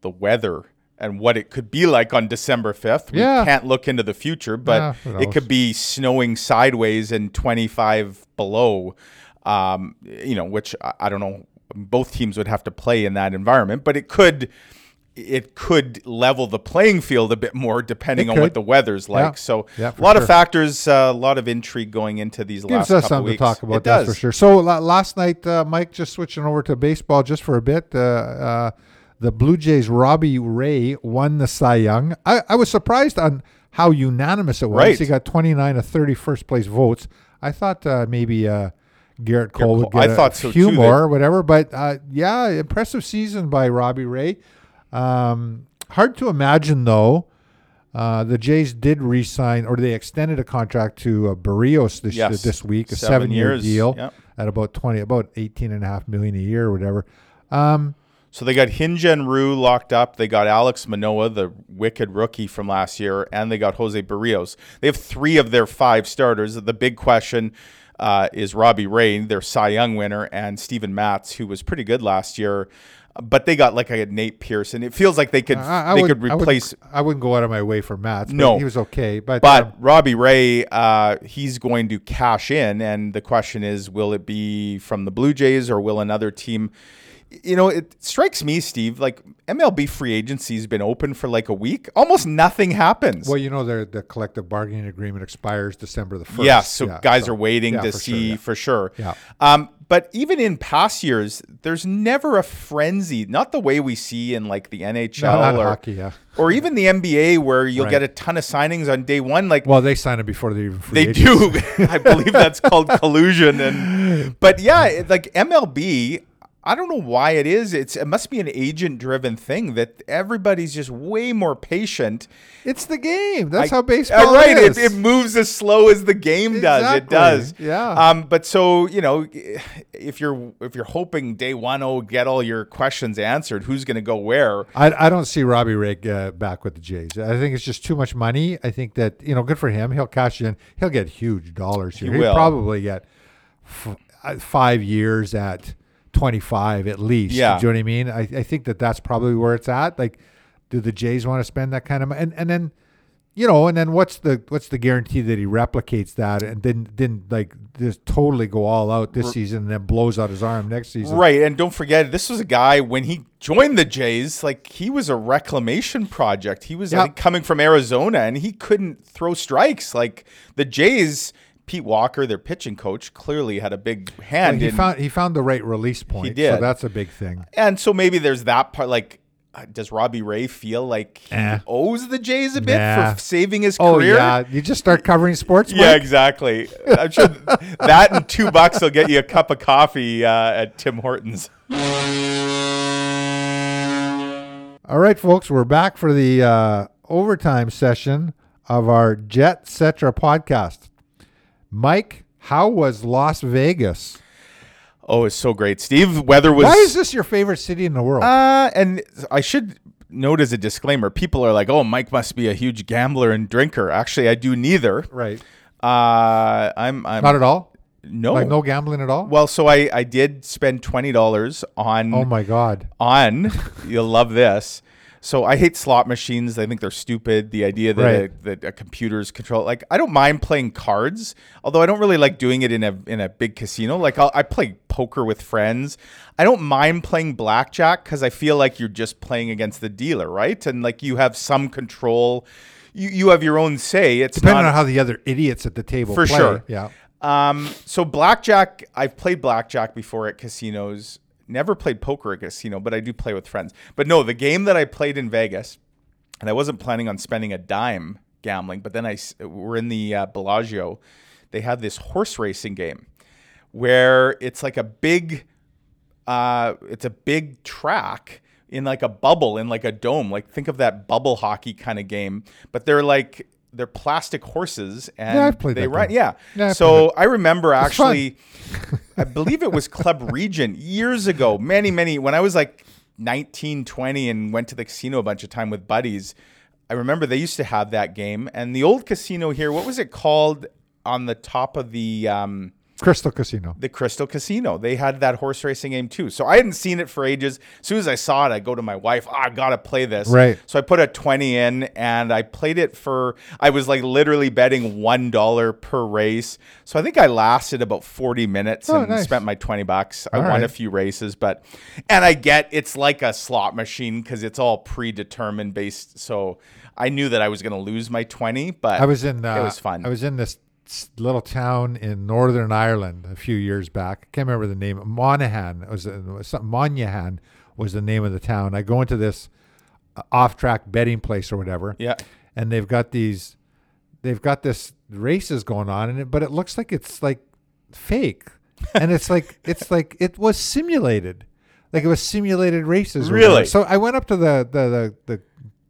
[SPEAKER 2] the weather and what it could be like on December 5th. We
[SPEAKER 1] Yeah.
[SPEAKER 2] can't look into the future, but
[SPEAKER 1] Yeah,
[SPEAKER 2] it could be snowing sideways and 25 below, um, you know, which I, don't know. Both teams would have to play in that environment, but it could. It could level the playing field a bit more depending on what the weather's like.
[SPEAKER 1] Yeah.
[SPEAKER 2] So
[SPEAKER 1] Yeah,
[SPEAKER 2] a lot
[SPEAKER 1] sure.
[SPEAKER 2] of factors, uh, a lot of intrigue going into these
[SPEAKER 1] Gives
[SPEAKER 2] last
[SPEAKER 1] us
[SPEAKER 2] couple weeks.
[SPEAKER 1] to talk about.
[SPEAKER 2] It does.
[SPEAKER 1] for sure. So last night, uh, Mike, just switching over to baseball just for a bit. Uh, uh, the Blue Jays' Robbie Ray won the Cy Young. I, I was surprised on how unanimous it was.
[SPEAKER 2] Right.
[SPEAKER 1] He got 29 of 30 first place votes. I thought uh, maybe uh, Gerrit Cole would get
[SPEAKER 2] I
[SPEAKER 1] a
[SPEAKER 2] thought so
[SPEAKER 1] few
[SPEAKER 2] too,
[SPEAKER 1] more
[SPEAKER 2] that-
[SPEAKER 1] whatever. But uh, yeah, impressive season by Robbie Ray. Um, hard to imagine though. Uh, the Jays did re-sign, or they extended a contract to uh, Berrios this
[SPEAKER 2] Yes.
[SPEAKER 1] this week, a
[SPEAKER 2] Seven
[SPEAKER 1] seven-year
[SPEAKER 2] years,
[SPEAKER 1] deal
[SPEAKER 2] yep.
[SPEAKER 1] at about twenty, about eighteen and a half million a year or whatever. Um,
[SPEAKER 2] So they got Hyun-Jin Ryu locked up. They got Alek Manoah, the wicked rookie from last year, and they got Jose Berrios. They have three of their five starters. The big question uh, is Robbie Ray, their Cy Young winner, and Steven Matz, who was pretty good last year. But they got like a Nate Pearson. It feels like they could
[SPEAKER 1] I, I
[SPEAKER 2] they
[SPEAKER 1] would-
[SPEAKER 2] could replace.
[SPEAKER 1] I wouldn't, go out of my way for Matz.
[SPEAKER 2] No.
[SPEAKER 1] he was okay, but
[SPEAKER 2] But
[SPEAKER 1] um,
[SPEAKER 2] Robbie Ray, uh, he's going to cash in, and the question is, will it be from the Blue Jays or will another team? You know, it strikes me, Steve, like MLB free agency has been open for like a week. Almost nothing happens.
[SPEAKER 1] well, you know, the the collective bargaining agreement expires December the first.
[SPEAKER 2] yeah, so guys are waiting
[SPEAKER 1] yeah,
[SPEAKER 2] to
[SPEAKER 1] for
[SPEAKER 2] see
[SPEAKER 1] sure, yeah.
[SPEAKER 2] for sure.
[SPEAKER 1] Yeah.
[SPEAKER 2] Um, but even in past years, there's never a frenzy, not the way we see in like the NHL
[SPEAKER 1] No,
[SPEAKER 2] or,
[SPEAKER 1] hockey, yeah.
[SPEAKER 2] or even the NBA, where you'll
[SPEAKER 1] Right.
[SPEAKER 2] get a ton of signings on day one. Like
[SPEAKER 1] Well, they sign it before they even free
[SPEAKER 2] they
[SPEAKER 1] agents.
[SPEAKER 2] do. *laughs* I believe that's called *laughs* collusion. And but yeah, like MLB, I don't know why it is. It's it must be an agent-driven thing that everybody's just way more patient.
[SPEAKER 1] It's the game. That's
[SPEAKER 2] I-
[SPEAKER 1] how baseball
[SPEAKER 2] Uh, right,
[SPEAKER 1] is.
[SPEAKER 2] It, it moves as slow as the game does. It does.
[SPEAKER 1] yeah.
[SPEAKER 2] Um. But so you know, if you're if you're hoping day one oh get all your questions answered, who's going to go where?
[SPEAKER 1] I, I don't see Robbie Ray uh, back with the Jays. I think it's just too much money. I think that you know, good for him. He'll cash in. He'll get huge dollars here.
[SPEAKER 2] He
[SPEAKER 1] He'll probably get f- uh, five years at twenty five at least.
[SPEAKER 2] Yeah.
[SPEAKER 1] do you know what I mean? I, I think that that's probably where it's at. Like, do the Jays want to spend that kind of money? And and then. You know, and then what's the what's the guarantee that he replicates that and then didn't like just totally go all out this season and then blows out his arm next season?
[SPEAKER 2] Right, and don't forget, this was a guy when he joined the Jays, like he was a reclamation project. He was
[SPEAKER 1] Yeah.
[SPEAKER 2] think, coming from Arizona, and he couldn't throw strikes. Like the Jays, Pete Walker, their pitching coach, clearly had a big
[SPEAKER 1] Well,
[SPEAKER 2] hand
[SPEAKER 1] he
[SPEAKER 2] in.
[SPEAKER 1] found he found the right release point. So
[SPEAKER 2] did.
[SPEAKER 1] that's a big thing.
[SPEAKER 2] and so maybe there's that part. Like, uh, does Robbie Ray feel like he
[SPEAKER 1] Eh.
[SPEAKER 2] owes the Jays a bit
[SPEAKER 1] Nah.
[SPEAKER 2] for saving his
[SPEAKER 1] Oh
[SPEAKER 2] career?
[SPEAKER 1] yeah, you just start covering sports.
[SPEAKER 2] Yeah, exactly. *laughs* I'm sure that and two bucks will get you a cup of coffee uh, at Tim Hortons.
[SPEAKER 1] All right, folks, we're back for the uh, overtime session of our Jetcetera podcast. Mike, how was Las Vegas?
[SPEAKER 2] Oh, it's so great, Steve. Weather was.
[SPEAKER 1] Why is this your favorite city in the world?
[SPEAKER 2] Uh, and I should note as a disclaimer, people are like, "Oh, Mike must be a huge gambler and drinker." Actually, I do neither.
[SPEAKER 1] right.
[SPEAKER 2] Uh, I'm. I'm
[SPEAKER 1] Not at all.
[SPEAKER 2] no.
[SPEAKER 1] Like no gambling at all.
[SPEAKER 2] Well, so I I did spend twenty dollars on
[SPEAKER 1] oh my God.
[SPEAKER 2] on. You'll love this. So I hate slot machines. I think they're stupid. The idea that,
[SPEAKER 1] Right.
[SPEAKER 2] a, that a computers control. Like I don't mind playing cards, although I don't really like doing it in a in a big casino. Like I'll, I play poker with friends. I don't mind playing blackjack because I feel like you're just playing against the dealer, right? And like you have some control. You you have your own say. It's
[SPEAKER 1] Depending
[SPEAKER 2] not
[SPEAKER 1] on how the other idiots at the table
[SPEAKER 2] For
[SPEAKER 1] play.
[SPEAKER 2] sure.
[SPEAKER 1] Yeah.
[SPEAKER 2] um, so blackjack, I've played blackjack before at casinos. Never played poker at casino, but I do play with friends. But no, the game that I played in Vegas, and I wasn't planning on spending a dime gambling, but then I we're in the uh, Bellagio. They have this horse racing game where it's like a big, uh, it's a big track in like a bubble in like a dome. Like think of that bubble hockey kind of game, but they're like they're plastic horses and
[SPEAKER 1] Yeah, I've played
[SPEAKER 2] they run.
[SPEAKER 1] game.
[SPEAKER 2] Yeah.
[SPEAKER 1] Yeah,
[SPEAKER 2] so I remember actually, *laughs* I believe it was Club Regent years ago, many, many, when I was like 19, 20 and went to the casino a bunch of time with buddies. I remember they used to have that game. And the old casino here, what was it called on the top of the, um,
[SPEAKER 1] Crystal Casino.
[SPEAKER 2] the Crystal Casino. They had that horse racing game too. So I hadn't seen it for ages. As soon as I saw it, I go to my wife, oh, I gotta play this.
[SPEAKER 1] Right.
[SPEAKER 2] So I put a 20 in and I played it for I was like literally betting one dollar per race. So I think I lasted about 40 minutes
[SPEAKER 1] Oh,
[SPEAKER 2] and
[SPEAKER 1] nice.
[SPEAKER 2] spent my 20 bucks. I
[SPEAKER 1] All
[SPEAKER 2] won a few races, but and I get it's like a slot machine because it's all predetermined based. So I knew that I was gonna lose my 20, but
[SPEAKER 1] I was in. Uh,
[SPEAKER 2] it was fun.
[SPEAKER 1] I was in this little town in Northern Ireland a few years back. I can't remember the name. Monaghan was, something. Monaghan was the name of the town. I go into this uh, off-track betting place or whatever.
[SPEAKER 2] yeah.
[SPEAKER 1] and they've got these they've got this races going on in it but it looks like it's like fake *laughs* and it's like it's like it was simulated like it was simulated races
[SPEAKER 2] Really?
[SPEAKER 1] so i went up to the the the,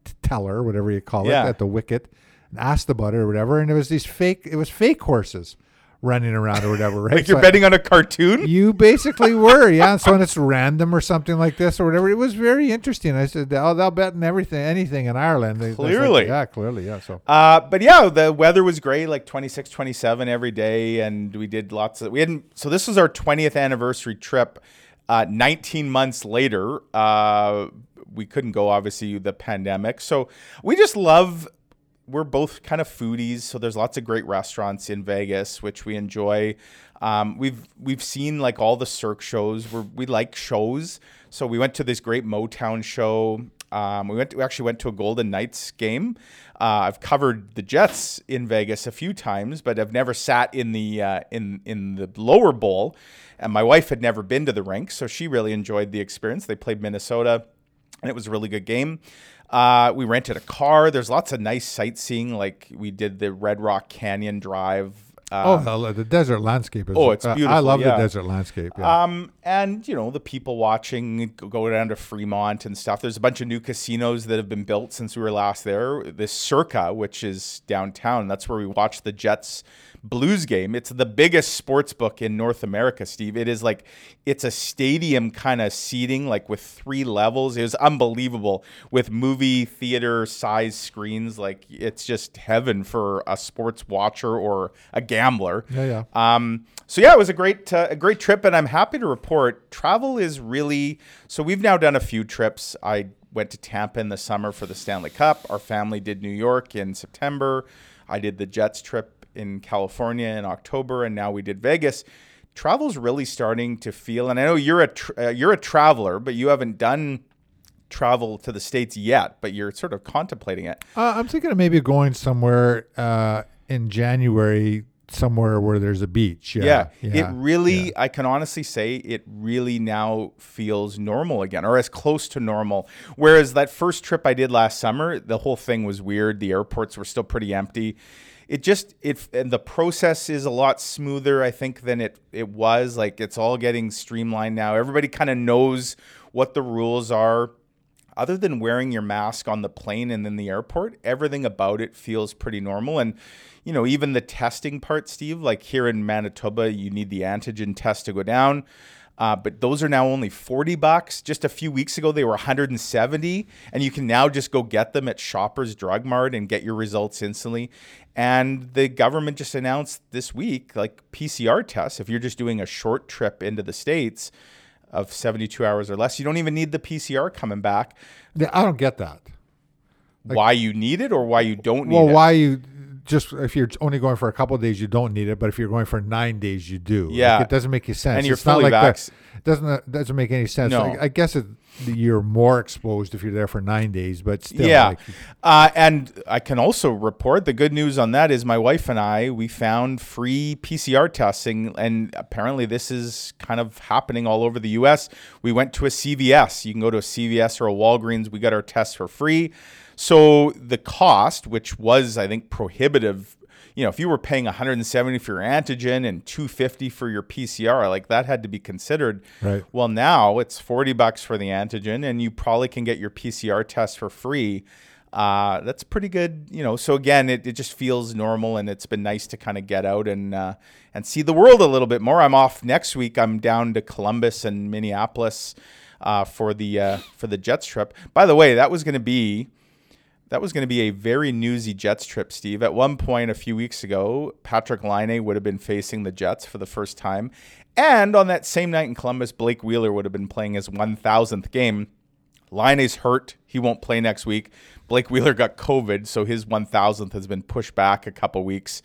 [SPEAKER 1] the teller whatever you call
[SPEAKER 2] Yeah.
[SPEAKER 1] it at the wicket and asked about it or whatever and it was these fake it was fake horses running around or whatever right *laughs*
[SPEAKER 2] Like you're
[SPEAKER 1] So
[SPEAKER 2] betting on a cartoon?
[SPEAKER 1] you basically *laughs* were, yeah. So when it's random or something like this or whatever, it was very interesting. I said, "Oh, they'll bet in everything, anything in Ireland." They- it's like,
[SPEAKER 2] Clearly.
[SPEAKER 1] yeah, clearly, yeah. So
[SPEAKER 2] Uh, but yeah, the weather was great, like 26, 27 every day. And we did lots of, we hadn't, so this was our 20th anniversary trip. Uh, 19 months later, uh, we couldn't go, obviously, the pandemic. So we just love, we're both kind of foodies. So there's lots of great restaurants in Vegas, which we enjoy. Um, we've we've seen like all the Cirque shows. We're, we like shows, so we went to this great Motown show. Um, we went. To, we actually went to a Golden Knights game. Uh, I've covered the Jets in Vegas a few times, but I've never sat in the uh, in in the lower bowl. And my wife had never been to the rink, so she really enjoyed the experience. They played Minnesota and it was a really good game. Uh, we rented a car. There's lots of nice sightseeing. Like we did the Red Rock Canyon Drive.
[SPEAKER 1] Oh,
[SPEAKER 2] Uh,
[SPEAKER 1] the, the desert landscape is.
[SPEAKER 2] Oh, it's
[SPEAKER 1] uh, I love
[SPEAKER 2] yeah.
[SPEAKER 1] the desert landscape. Yeah.
[SPEAKER 2] um, and you know the people watching go- down to Fremont and stuff. There's a bunch of new casinos that have been built since we were last there. This Circa, which is downtown, that's where we watched the Jets Blues game. It's the biggest sports book in North America, Steve. It is like it's a stadium kind of seating, like with three levels. It was unbelievable with movie theater size screens. Like it's just heaven for a sports watcher or a gambler.
[SPEAKER 1] yeah, yeah.
[SPEAKER 2] Um, so yeah, it was a great uh, a great trip, and I'm happy to report travel is really. So we've now done a few trips. I went to Tampa in the summer for the Stanley Cup. Our family did New York in September. I did the Jets trip in California in October, and now we did Vegas. Travel's really starting to feel, and I know you're a tr- uh, you're a traveler, but you haven't done travel to the states yet, but you're sort of contemplating it.
[SPEAKER 1] Uh, I'm thinking of maybe going somewhere uh, in January, somewhere where there's a beach. Yeah,
[SPEAKER 2] Yeah, it really,
[SPEAKER 1] yeah.
[SPEAKER 2] I can honestly say it really now feels normal again, or as close to normal. Whereas that first trip I did last summer, the whole thing was weird. The airports were still pretty empty. It just it and the process is a lot smoother, I think, than it it was. Like it's all getting streamlined now. Everybody kind of knows what the rules are other than wearing your mask on the plane and in the airport, everything about it feels pretty normal. And, you know, even the testing part, Steve, like here in Manitoba, you need the antigen test to go down. Uh, but those are now only 40 bucks. Just a few weeks ago, they were 170. And you can now just go get them at Shoppers Drug Mart and get your results instantly. And the government just announced this week, like PCR tests, if you're just doing a short trip into the States, of 72 hours or less. You don't even need the PCR coming back.
[SPEAKER 1] I don't get that.
[SPEAKER 2] why you need it or why you don't need
[SPEAKER 1] Well,
[SPEAKER 2] it?
[SPEAKER 1] Well, why you just if you're only going for a couple of days, you don't need it, but if you're going for nine days, you do. Like,
[SPEAKER 2] Yeah.
[SPEAKER 1] it doesn't make you sense.
[SPEAKER 2] And you're
[SPEAKER 1] It's not
[SPEAKER 2] fully
[SPEAKER 1] like that-
[SPEAKER 2] vax-
[SPEAKER 1] It doesn't doesn't make any sense.
[SPEAKER 2] No.
[SPEAKER 1] Like, I guess it, you're more exposed if you're there for nine days, but still,
[SPEAKER 2] yeah.
[SPEAKER 1] like,
[SPEAKER 2] uh, and I can also report the good news on that is my wife and I, we found free PCR testing. And apparently, this is kind of happening all over the US. We went to a CVS. You can go to a CVS or a Walgreens. We got our tests for free. So the cost, which was, I think, prohibitive. You know, if you were paying 170 for your antigen and 250 for your PCR, like that had to be considered.
[SPEAKER 1] Right.
[SPEAKER 2] Well, now it's 40 bucks for the antigen, and you probably can get your PCR test for free. Uh, that's pretty good, you know. So again, it, it just feels normal, and it's been nice to kind of get out and uh, and see the world a little bit more. I'm off next week. I'm down to Columbus and Minneapolis uh, for the uh, for the Jets trip. By the way, that was going to be that was going to be a very newsy Jets trip, Steve. At one point a few weeks ago, Patrick Laine would have been facing the Jets for the first time. And on that same night in Columbus, Blake Wheeler would have been playing his 1000th game. Laine's hurt. He won't play next week. Blake Wheeler got COVID, so his 1000th has been pushed back a couple weeks.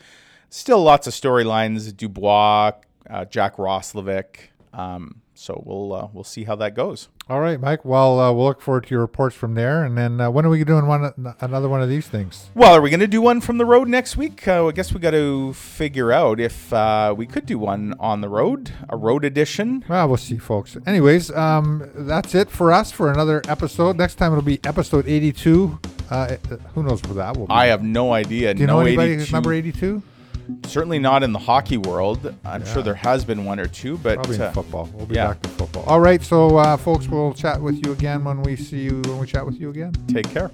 [SPEAKER 2] Still lots of storylines Dubois, uh, Jack Roslovic. Um, so we'll uh, we'll see how that goes.
[SPEAKER 1] All right, Mike. Well, uh, we'll look forward to your reports from there. And then uh, when are we doing one another one of these things?
[SPEAKER 2] Well, are we going to do one from the road next week? Uh, I guess we got to figure out if uh, we could do one on the road, a road edition.
[SPEAKER 1] Well, we'll see, folks. Anyways, um, that's it for us for another episode. Next time it'll be episode 82. Uh, who knows where that will be?
[SPEAKER 2] I have no idea.
[SPEAKER 1] Do you
[SPEAKER 2] no
[SPEAKER 1] know anybody
[SPEAKER 2] 82.
[SPEAKER 1] who's number 82?
[SPEAKER 2] Certainly not in the hockey world. I'm sure there has been one or two, but
[SPEAKER 1] Probably
[SPEAKER 2] uh,
[SPEAKER 1] football. We'll be
[SPEAKER 2] yeah.
[SPEAKER 1] back to football. All right, so uh, folks, we'll chat with you again when we see you when we chat with you again.
[SPEAKER 2] take care.